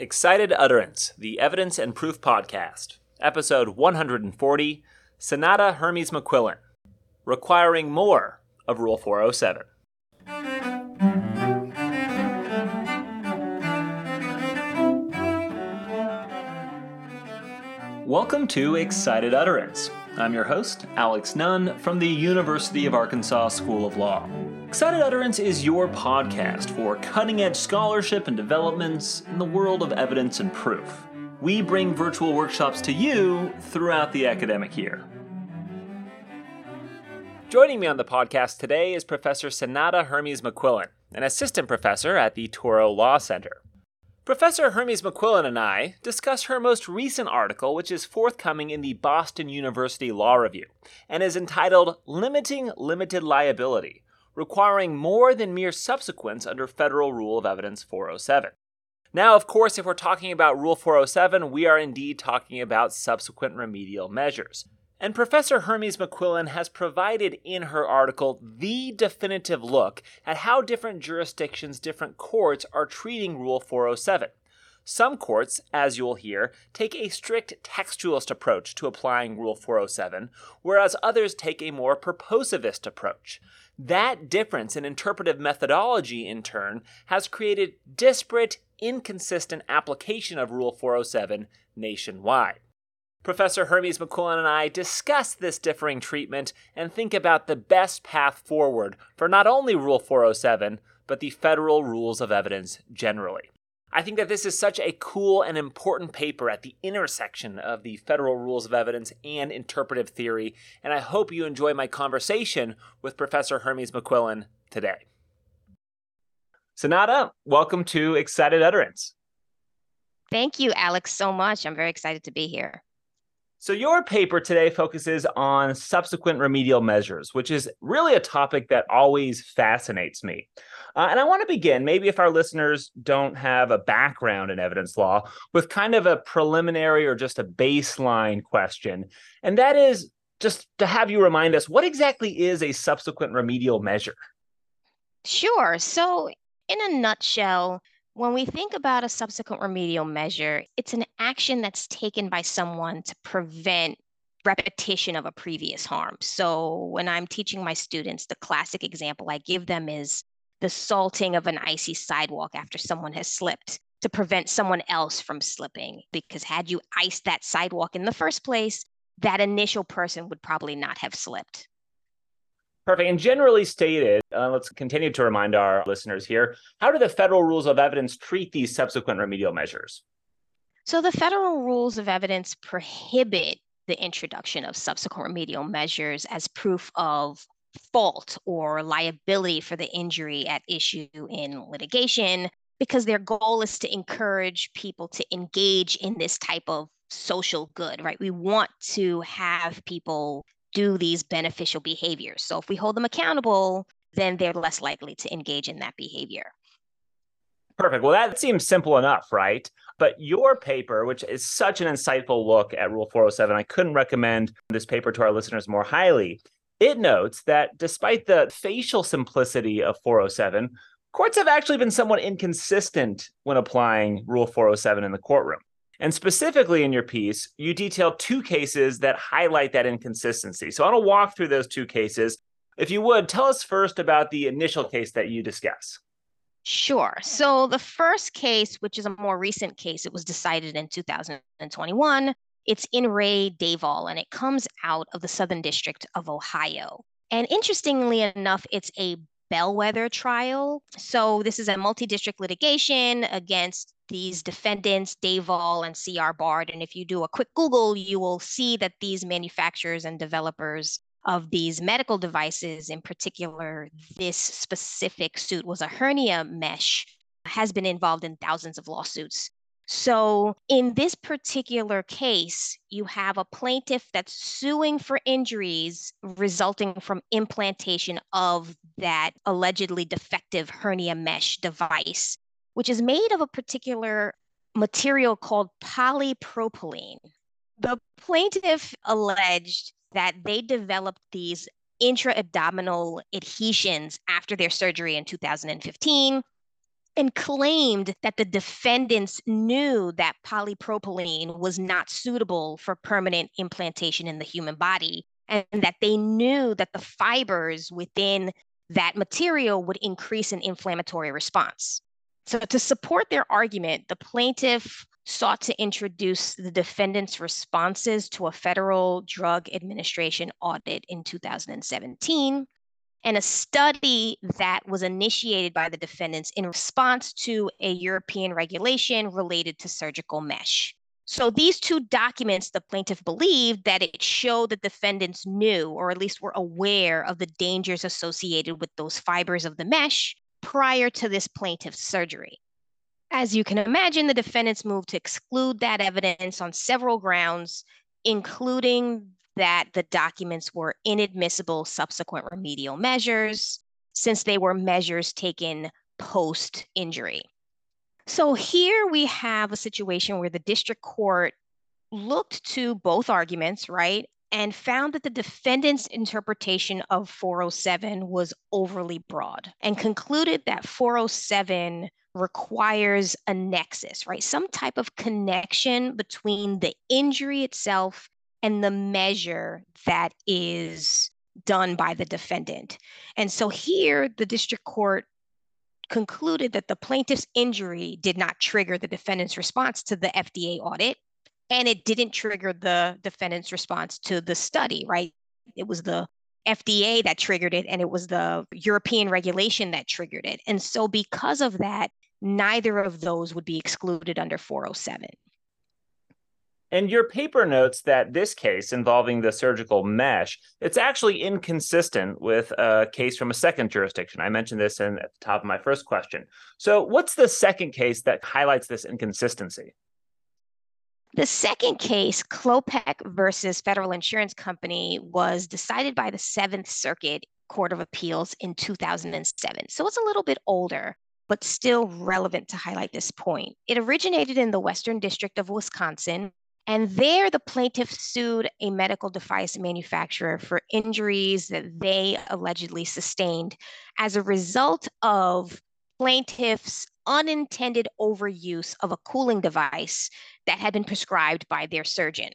Excited Utterance, the Evidence and Proof Podcast, Episode 140 Cynara Hermes McQuillan, requiring more of Rule 407. Welcome to Excited Utterance. I'm your host, Alex Nunn, from the University of Arkansas School of Law. Excited Utterance is your podcast for cutting edge scholarship and developments in the world of evidence and proof. We bring virtual workshops to you throughout the academic year. Joining me on the podcast today is Professor Cynara Hermes McQuillan, an assistant professor at the Touro Law Center. Professor Hermes McQuillan and I discuss her most recent article, which is forthcoming in the Boston University Law Review, and is entitled Limiting Limited Liability requiring more than mere subsequence under Federal Rule of Evidence 407. Now, of course, if we're talking about Rule 407, we are indeed talking about subsequent remedial measures. And Professor Hermes McQuillan has provided in her article the definitive look at how different jurisdictions, different courts are treating Rule 407. Some courts, as you'll hear, take a strict textualist approach to applying Rule 407, whereas others take a more purposivist approach. That difference in interpretive methodology, in turn, has created disparate, inconsistent application of Rule 407 nationwide. Professor Hermes McQuillan and I discuss this differing treatment and think about the best path forward for not only Rule 407, but the federal rules of evidence generally. I think that this is such a cool and important paper at the intersection of the federal rules of evidence and interpretive theory, and I hope you enjoy my conversation with Professor Hermes McQuillan today. Cynara, welcome to Excited Utterance. Thank you, Alex, so much. I'm very excited to be here. So, your paper today focuses on subsequent remedial measures, which is really a topic that always fascinates me. Uh, and I want to begin, maybe if our listeners don't have a background in evidence law, with kind of a preliminary or just a baseline question. And that is just to have you remind us what exactly is a subsequent remedial measure? Sure. So, in a nutshell, when we think about a subsequent remedial measure, it's an action that's taken by someone to prevent repetition of a previous harm. So, when I'm teaching my students, the classic example I give them is the salting of an icy sidewalk after someone has slipped to prevent someone else from slipping. Because had you iced that sidewalk in the first place, that initial person would probably not have slipped. Perfect. And generally stated, uh, let's continue to remind our listeners here how do the federal rules of evidence treat these subsequent remedial measures? So, the federal rules of evidence prohibit the introduction of subsequent remedial measures as proof of fault or liability for the injury at issue in litigation because their goal is to encourage people to engage in this type of social good, right? We want to have people do these beneficial behaviors. So if we hold them accountable, then they're less likely to engage in that behavior. Perfect. Well, that seems simple enough, right? But your paper, which is such an insightful look at Rule 407, I couldn't recommend this paper to our listeners more highly. It notes that despite the facial simplicity of 407, courts have actually been somewhat inconsistent when applying Rule 407 in the courtroom. And specifically in your piece, you detail two cases that highlight that inconsistency. So I want to walk through those two cases. If you would, tell us first about the initial case that you discuss. Sure. So the first case, which is a more recent case, it was decided in 2021, it's in re Davol, and it comes out of the Southern District of Ohio. And interestingly enough, it's a bellwether trial. So this is a multi-district litigation against these defendants, Davol and CR Bard. And if you do a quick Google, you will see that these manufacturers and developers of these medical devices, in particular, this specific suit was a hernia mesh, has been involved in thousands of lawsuits so, in this particular case, you have a plaintiff that's suing for injuries resulting from implantation of that allegedly defective hernia mesh device, which is made of a particular material called polypropylene. The plaintiff alleged that they developed these intra abdominal adhesions after their surgery in 2015 and claimed that the defendants knew that polypropylene was not suitable for permanent implantation in the human body and that they knew that the fibers within that material would increase an inflammatory response. So, to support their argument, the plaintiff sought to introduce the defendant's responses to a Federal Drug Administration audit in 2017 and a study that was initiated by the defendants in response to a European regulation related to surgical mesh. So these two documents, the plaintiff believed that it showed the defendants knew, or at least were aware of the dangers associated with those fibers of the mesh prior to this plaintiff's surgery. As you can imagine, the defendants moved to exclude that evidence on several grounds, including that the documents were inadmissible subsequent remedial measures since they were measures taken post injury. So here we have a situation where the district court looked to both arguments, right? And found that the defendant's interpretation of 407 was overly broad and concluded that 407 requires a nexus, right? Some type of connection between the injury itself and the measure that is done by the defendant. And so here, the district court concluded that the plaintiff's injury did not trigger the defendant's response to the FDA audit, and it didn't trigger the defendant's response to the study, right? It was the FDA that triggered it, and it was the European regulation that triggered it. And so, because of that, neither of those would be excluded under 407. And your paper notes that this case involving the surgical mesh, it's actually inconsistent with a case from a second jurisdiction. I mentioned this in, at the top of my first question. So, what's the second case that highlights this inconsistency? The second case, Clopec versus Federal Insurance Company, was decided by the Seventh Circuit Court of Appeals in 2007. So it's a little bit older, but still relevant to highlight this point. It originated in the Western District of Wisconsin and there, the plaintiff sued a medical device manufacturer for injuries that they allegedly sustained as a result of plaintiff's unintended overuse of a cooling device that had been prescribed by their surgeon.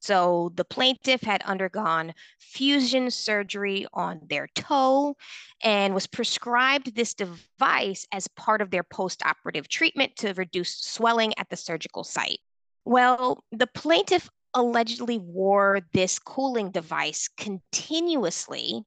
So the plaintiff had undergone fusion surgery on their toe and was prescribed this device as part of their post-operative treatment to reduce swelling at the surgical site. Well, the plaintiff allegedly wore this cooling device continuously.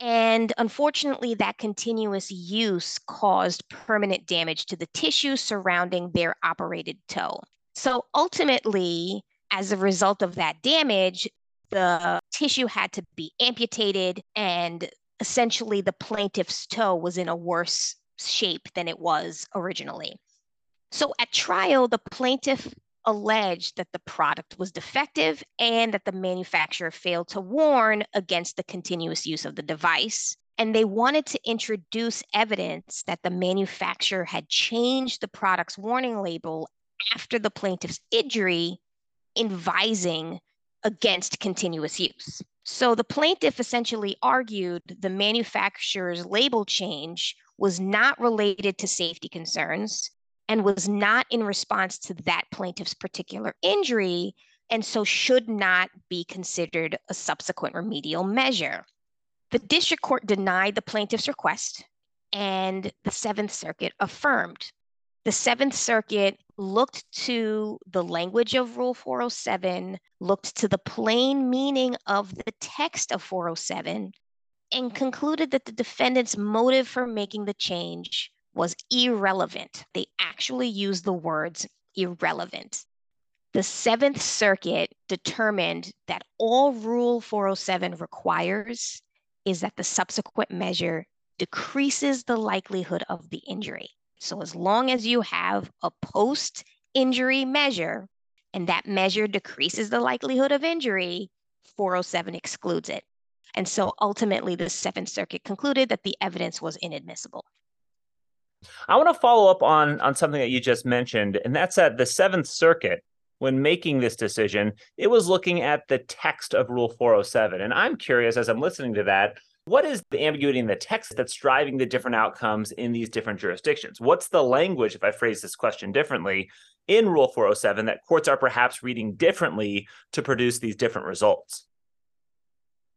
And unfortunately, that continuous use caused permanent damage to the tissue surrounding their operated toe. So ultimately, as a result of that damage, the tissue had to be amputated, and essentially, the plaintiff's toe was in a worse shape than it was originally. So at trial, the plaintiff alleged that the product was defective and that the manufacturer failed to warn against the continuous use of the device. And they wanted to introduce evidence that the manufacturer had changed the product's warning label after the plaintiff's injury, advising against continuous use. So the plaintiff essentially argued the manufacturer's label change was not related to safety concerns and was not in response to that plaintiff's particular injury, and so should not be considered a subsequent remedial measure. The district court denied the plaintiff's request, and the Seventh Circuit affirmed. The Seventh Circuit looked to the language of Rule 407, looked to the plain meaning of the text of 407, and concluded that the defendant's motive for making the change was irrelevant. They actually used the words irrelevant. The Seventh Circuit determined that all Rule 407 requires is that the subsequent measure decreases the likelihood of the injury. So, as long as you have a post injury measure and that measure decreases the likelihood of injury, 407 excludes it. And so ultimately, the Seventh Circuit concluded that the evidence was inadmissible. I want to follow up on on something that you just mentioned, and that's that the Seventh Circuit, when making this decision, it was looking at the text of Rule 407. And I'm curious as I'm listening to that, What is the ambiguity in the text that's driving the different outcomes in these different jurisdictions? What's the language, if I phrase this question differently, in Rule 407 that courts are perhaps reading differently to produce these different results?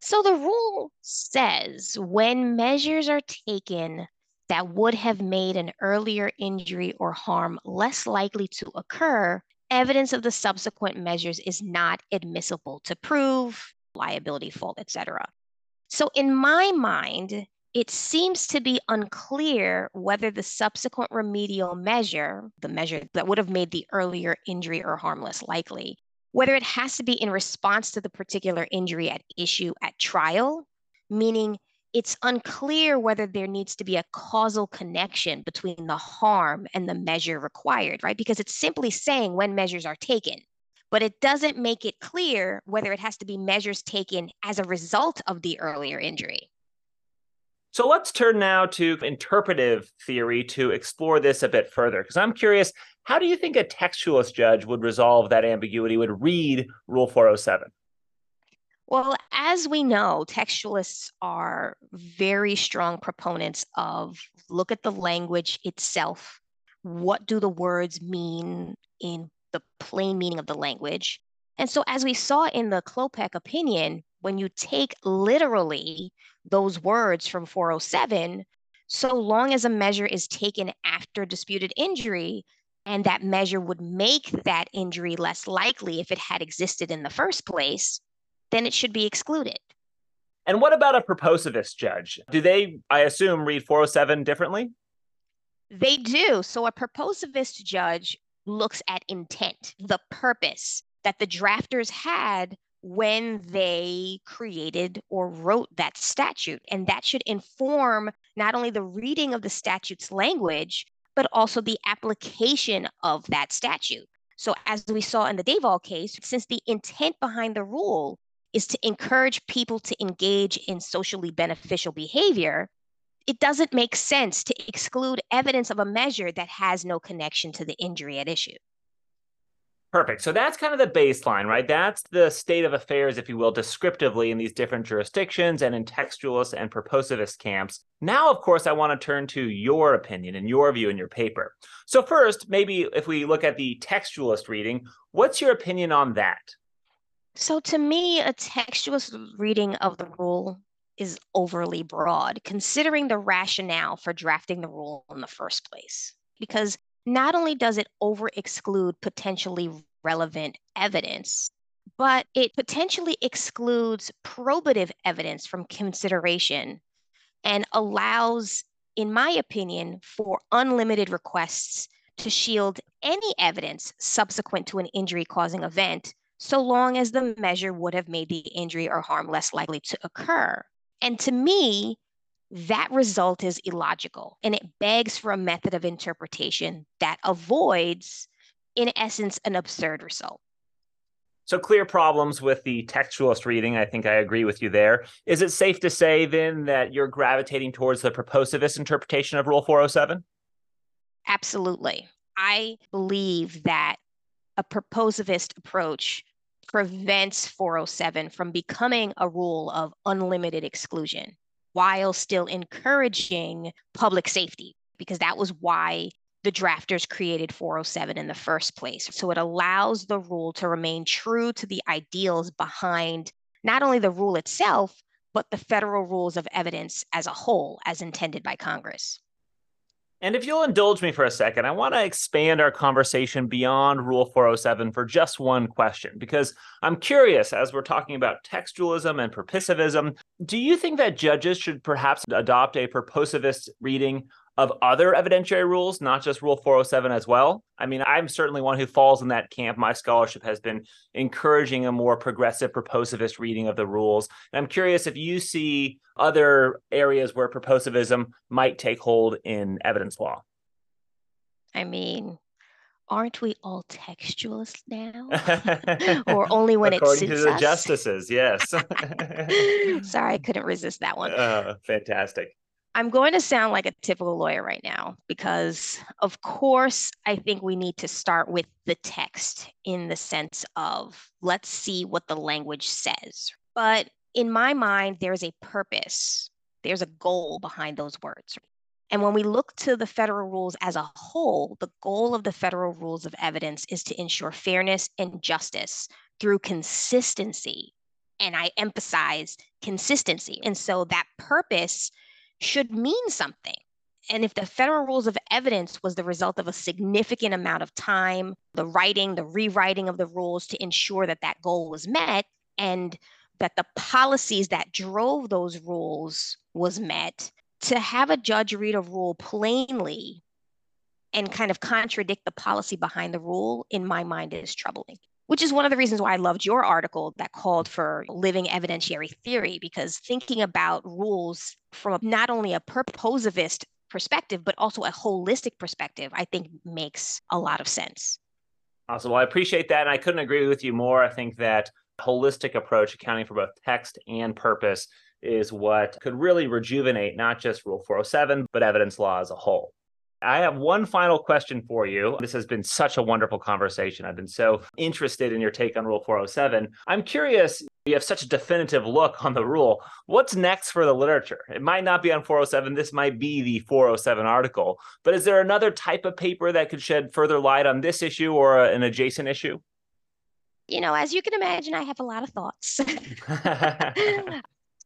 So the rule says when measures are taken that would have made an earlier injury or harm less likely to occur, evidence of the subsequent measures is not admissible to prove liability, fault, etc. So in my mind, it seems to be unclear whether the subsequent remedial measure, the measure that would have made the earlier injury or harm less likely, whether it has to be in response to the particular injury at issue at trial, meaning it's unclear whether there needs to be a causal connection between the harm and the measure required, right? Because it's simply saying when measures are taken, but it doesn't make it clear whether it has to be measures taken as a result of the earlier injury. So let's turn now to interpretive theory to explore this a bit further, because I'm curious how do you think a textualist judge would resolve that ambiguity, would read Rule 407? Well, as we know, textualists are very strong proponents of look at the language itself. What do the words mean in the plain meaning of the language? And so, as we saw in the Klopek opinion, when you take literally those words from 407, so long as a measure is taken after disputed injury, and that measure would make that injury less likely if it had existed in the first place, then it should be excluded. And what about a purposivist judge? Do they, I assume, read 407 differently? They do. So a purposivist judge looks at intent, the purpose that the drafters had when they created or wrote that statute. And that should inform not only the reading of the statute's language, but also the application of that statute. So, as we saw in the Davol case, since the intent behind the rule is to encourage people to engage in socially beneficial behavior, it doesn't make sense to exclude evidence of a measure that has no connection to the injury at issue. Perfect. So that's kind of the baseline, right? That's the state of affairs, if you will, descriptively in these different jurisdictions and in textualist and purposivist camps. Now, of course, I want to turn to your opinion and your view in your paper. So, first, maybe if we look at the textualist reading, what's your opinion on that? So, to me, a textualist reading of the rule is overly broad, considering the rationale for drafting the rule in the first place. Because not only does it over exclude potentially relevant evidence, but it potentially excludes probative evidence from consideration and allows, in my opinion, for unlimited requests to shield any evidence subsequent to an injury causing event, so long as the measure would have made the injury or harm less likely to occur. And to me, that result is illogical and it begs for a method of interpretation that avoids, in essence, an absurd result. So, clear problems with the textualist reading. I think I agree with you there. Is it safe to say then that you're gravitating towards the proposivist interpretation of Rule 407? Absolutely. I believe that a proposivist approach prevents 407 from becoming a rule of unlimited exclusion while still encouraging public safety, because that was why the drafters created 407 in the first place. So it allows the rule to remain true to the ideals behind not only the rule itself, but the federal rules of evidence as a whole, as intended by Congress. And if you'll indulge me for a second, I want to expand our conversation beyond Rule 407 for just one question, because I'm curious as we're talking about textualism and purposivism. Do you think that judges should perhaps adopt a purposivist reading of other evidentiary rules, not just Rule 407 as well. I mean, I'm certainly one who falls in that camp. My scholarship has been encouraging a more progressive purposivist reading of the rules. And I'm curious if you see other areas where purposivism might take hold in evidence law. I mean, aren't we all textualists now? or only when According it suits to the us? justices, yes. Sorry, I couldn't resist that one. Uh, fantastic. I'm going to sound like a typical lawyer right now because, of course, I think we need to start with the text in the sense of let's see what the language says. But in my mind, there's a purpose There's a goal behind those words. And when we look to the federal rules as a whole, the goal of the federal rules of evidence is to ensure fairness and justice through consistency. And I emphasize consistency. And so that purpose should mean something. And if the federal rules of evidence was the result of a significant amount of time, the writing, the rewriting of the rules to ensure that that goal was met, and that the policies that drove those rules was met, to have a judge read a rule plainly and kind of contradict the policy behind the rule, in my mind, is troubling. Which is one of the reasons why I loved your article that called for living evidentiary theory, because thinking about rules from not only a purposivist perspective, but also a holistic perspective, I think makes a lot of sense. Awesome. Well, I appreciate that. And I couldn't agree with you more. I think that holistic approach, accounting for both text and purpose, is what could really rejuvenate not just Rule 407, but evidence law as a whole. I have one final question for you. This has been such a wonderful conversation. I've been so interested in your take on Rule 407. I'm curious, you have such a definitive look on the rule. What's next for the literature? It might not be on 407. This might be the 407 article, but is there another type of paper that could shed further light on this issue or an adjacent issue? You know, as you can imagine, I have a lot of thoughts.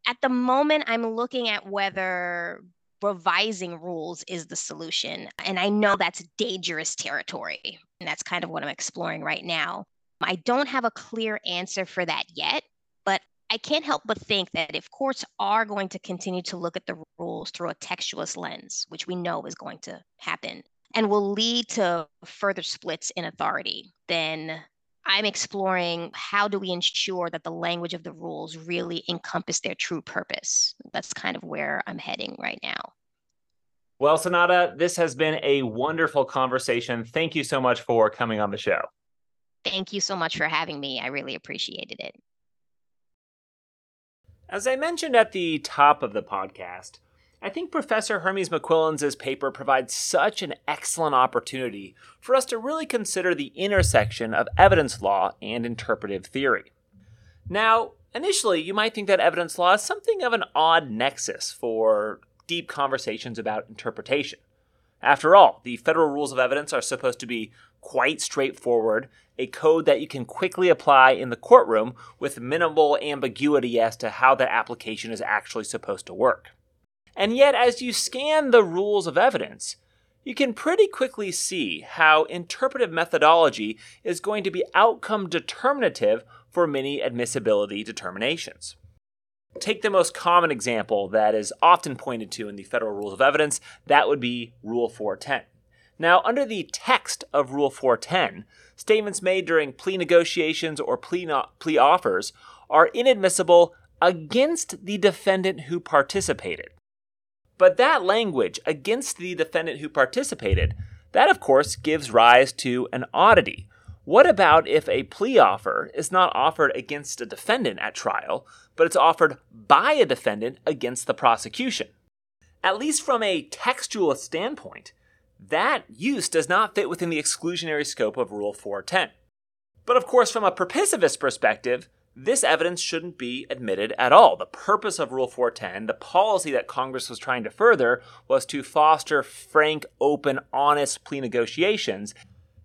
At the moment, I'm looking at whether revising rules is the solution. And I know that's dangerous territory. And that's kind of what I'm exploring right now. I don't have a clear answer for that yet, but I can't help but think that if courts are going to continue to look at the rules through a textualist lens, which we know is going to happen, and will lead to further splits in authority, then I'm exploring how do we ensure that the language of the rules really encompass their true purpose. That's kind of where I'm heading right now. Well, Cynara, this has been a wonderful conversation. Thank you so much for coming on the show. Thank you so much for having me. I really appreciated it. As I mentioned at the top of the podcast, I think Professor Hermes McQuillan's paper provides such an excellent opportunity for us to really consider the intersection of evidence law and interpretive theory. Now, initially, you might think that evidence law is something of an odd nexus for deep conversations about interpretation. After all, the federal rules of evidence are supposed to be quite straightforward, a code that you can quickly apply in the courtroom with minimal ambiguity as to how that application is actually supposed to work. And yet, as you scan the rules of evidence, you can pretty quickly see how interpretive methodology is going to be outcome determinative for many admissibility determinations. Take the most common example that is often pointed to in the federal rules of evidence, that would be Rule 410. Now, under the text of Rule 410, statements made during plea negotiations or plea, plea offers are inadmissible against the defendant who participated. But that language against the defendant who participated, that of course gives rise to an oddity. What about if a plea offer is not offered against a defendant at trial, but it's offered by a defendant against the prosecution? At least from a textual standpoint, that use does not fit within the exclusionary scope of Rule 410. But of course, from a purposivist perspective, this evidence shouldn't be admitted at all. The purpose of Rule 410, the policy that Congress was trying to further, was to foster frank, open, honest plea negotiations.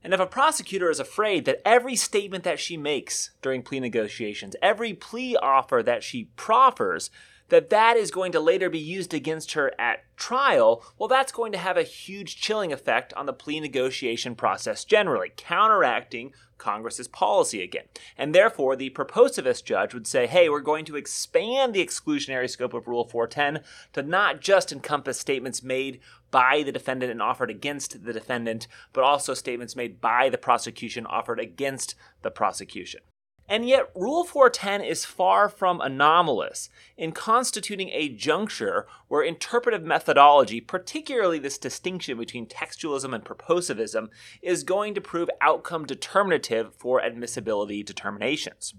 And if a prosecutor is afraid that every statement that she makes during plea negotiations, every plea offer that she proffers, that that is going to later be used against her at trial, well, that's going to have a huge chilling effect on the plea negotiation process generally, counteracting Congress's policy again. And therefore, the purposivist judge would say, hey, we're going to expand the exclusionary scope of Rule 410 to not just encompass statements made by the defendant and offered against the defendant, but also statements made by the prosecution offered against the prosecution. And yet, Rule 410 is far from anomalous in constituting a juncture where interpretive methodology, particularly this distinction between textualism and purposivism, is going to prove outcome determinative for admissibility determinations.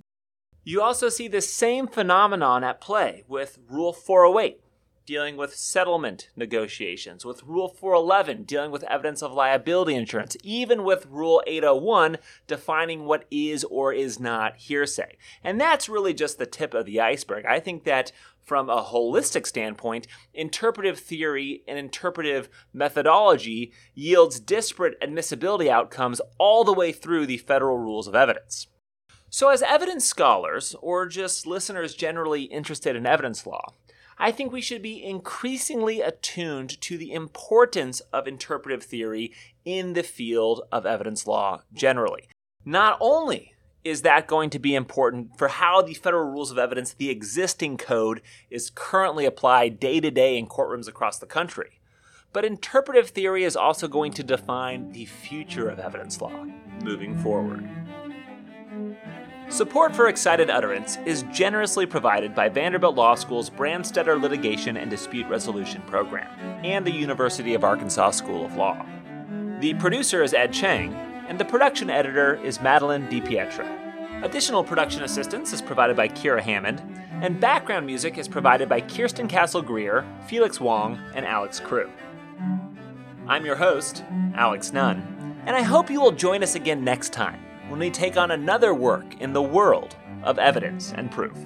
You also see this same phenomenon at play with Rule 408. Dealing with settlement negotiations, with Rule 411 dealing with evidence of liability insurance, even with Rule 801 defining what is or is not hearsay. And that's really just the tip of the iceberg. I think that from a holistic standpoint, interpretive theory and interpretive methodology yields disparate admissibility outcomes all the way through the federal rules of evidence. So, as evidence scholars, or just listeners generally interested in evidence law, I think we should be increasingly attuned to the importance of interpretive theory in the field of evidence law generally. Not only is that going to be important for how the federal rules of evidence, the existing code, is currently applied day to day in courtrooms across the country, but interpretive theory is also going to define the future of evidence law moving forward. Support for Excited Utterance is generously provided by Vanderbilt Law School's Branstetter Litigation and Dispute Resolution Program and the University of Arkansas School of Law. The producer is Ed Chang, and the production editor is Madeline DiPietro. Additional production assistance is provided by Kira Hammond, and background music is provided by Kirsten Castle Greer, Felix Wong, and Alex Crew. I'm your host, Alex Nunn, and I hope you will join us again next time when we take on another work in the world of evidence and proof.